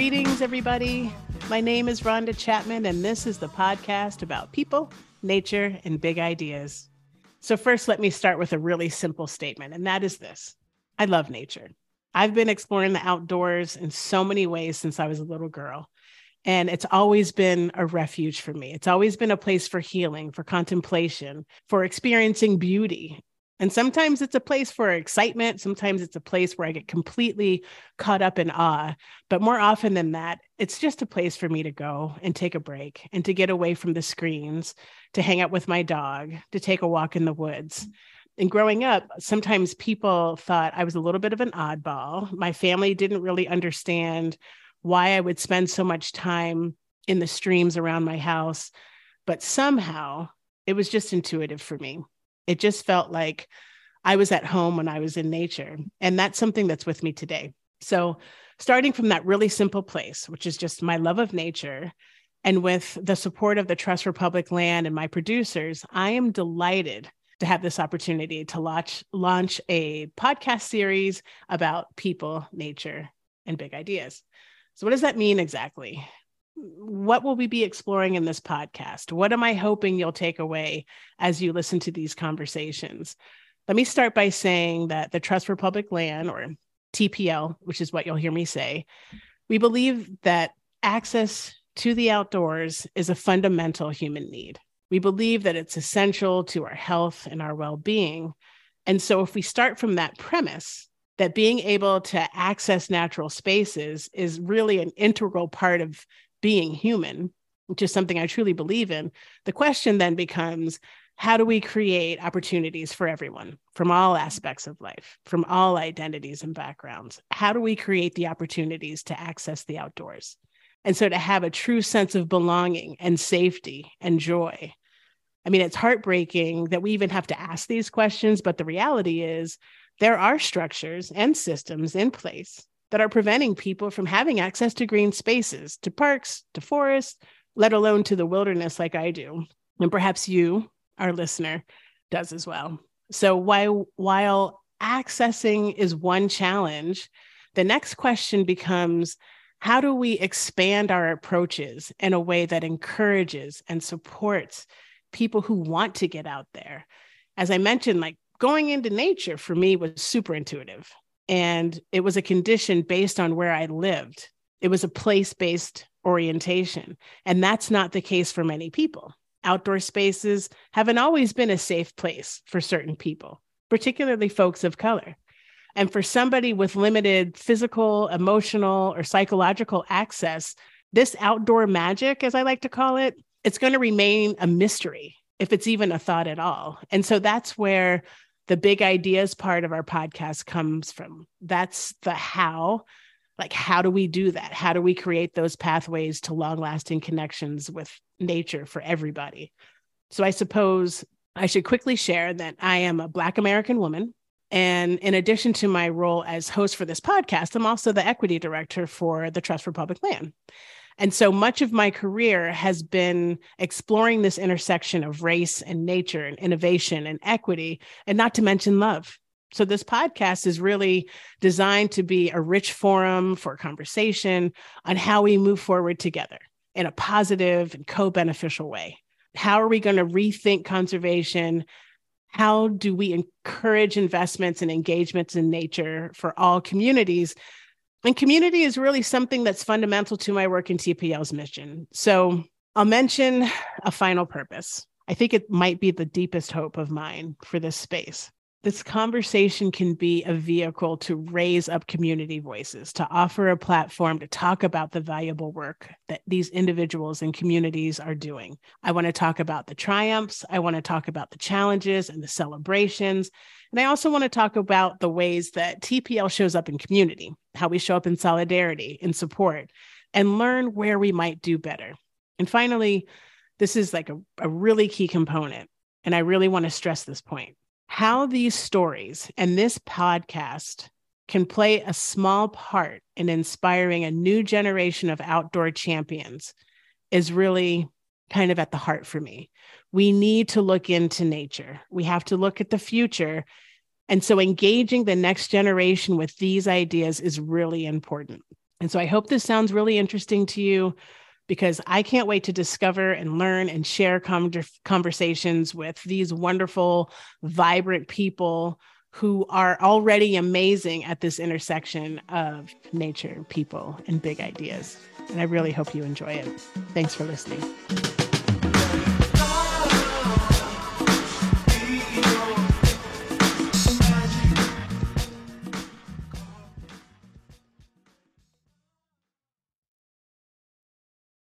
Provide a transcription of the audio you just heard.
Greetings, everybody. My name is Ronda Chapman, and this is the podcast about people, nature, and big ideas. So, first, let me start with a really simple statement, and that is this I love nature. I've been exploring the outdoors in so many ways since I was a little girl. And it's always been a refuge for me. It's always been a place for healing, for contemplation, for experiencing beauty. And sometimes it's a place for excitement. Sometimes it's a place where I get completely caught up in awe. But more often than that, it's just a place for me to go and take a break and to get away from the screens, to hang out with my dog, to take a walk in the woods. And growing up, sometimes people thought I was a little bit of an oddball. My family didn't really understand why I would spend so much time in the streams around my house. But somehow it was just intuitive for me. It just felt like I was at home when I was in nature. And that's something that's with me today. So, starting from that really simple place, which is just my love of nature, and with the support of the Trust for Public Land and my producers, I am delighted to have this opportunity to launch launch a podcast series about people, nature, and big ideas. So, what does that mean exactly? What will we be exploring in this podcast? What am I hoping you'll take away as you listen to these conversations? Let me start by saying that the Trust for Public Land, or TPL, which is what you'll hear me say, we believe that access to the outdoors is a fundamental human need. We believe that it's essential to our health and our well being. And so, if we start from that premise, that being able to access natural spaces is really an integral part of being human, which is something I truly believe in. The question then becomes how do we create opportunities for everyone from all aspects of life, from all identities and backgrounds? How do we create the opportunities to access the outdoors? And so to have a true sense of belonging and safety and joy. I mean, it's heartbreaking that we even have to ask these questions, but the reality is there are structures and systems in place that are preventing people from having access to green spaces, to parks, to forests, let alone to the wilderness like I do. And perhaps you, our listener, does as well. So while while accessing is one challenge, the next question becomes how do we expand our approaches in a way that encourages and supports people who want to get out there? As I mentioned, like going into nature for me was super intuitive. And it was a condition based on where I lived. It was a place based orientation. And that's not the case for many people. Outdoor spaces haven't always been a safe place for certain people, particularly folks of color. And for somebody with limited physical, emotional, or psychological access, this outdoor magic, as I like to call it, it's going to remain a mystery if it's even a thought at all. And so that's where the big ideas part of our podcast comes from. That's the how. Like, how do we do that? How do we create those pathways to long lasting connections with nature for everybody? So, I suppose I should quickly share that I am a Black American woman. And in addition to my role as host for this podcast, I'm also the equity director for the Trust for Public Land. And so much of my career has been exploring this intersection of race and nature and innovation and equity, and not to mention love. So, this podcast is really designed to be a rich forum for conversation on how we move forward together in a positive and co beneficial way. How are we going to rethink conservation? How do we encourage investments and engagements in nature for all communities and community is really something that's fundamental to my work in TPL's mission. So I'll mention a final purpose. I think it might be the deepest hope of mine for this space. This conversation can be a vehicle to raise up community voices, to offer a platform to talk about the valuable work that these individuals and communities are doing. I want to talk about the triumphs. I want to talk about the challenges and the celebrations. And I also want to talk about the ways that TPL shows up in community, how we show up in solidarity, in support, and learn where we might do better. And finally, this is like a, a really key component. And I really want to stress this point how these stories and this podcast can play a small part in inspiring a new generation of outdoor champions is really kind of at the heart for me. We need to look into nature. We have to look at the future. And so engaging the next generation with these ideas is really important. And so I hope this sounds really interesting to you because I can't wait to discover and learn and share conversations with these wonderful, vibrant people who are already amazing at this intersection of nature, people, and big ideas. And I really hope you enjoy it. Thanks for listening.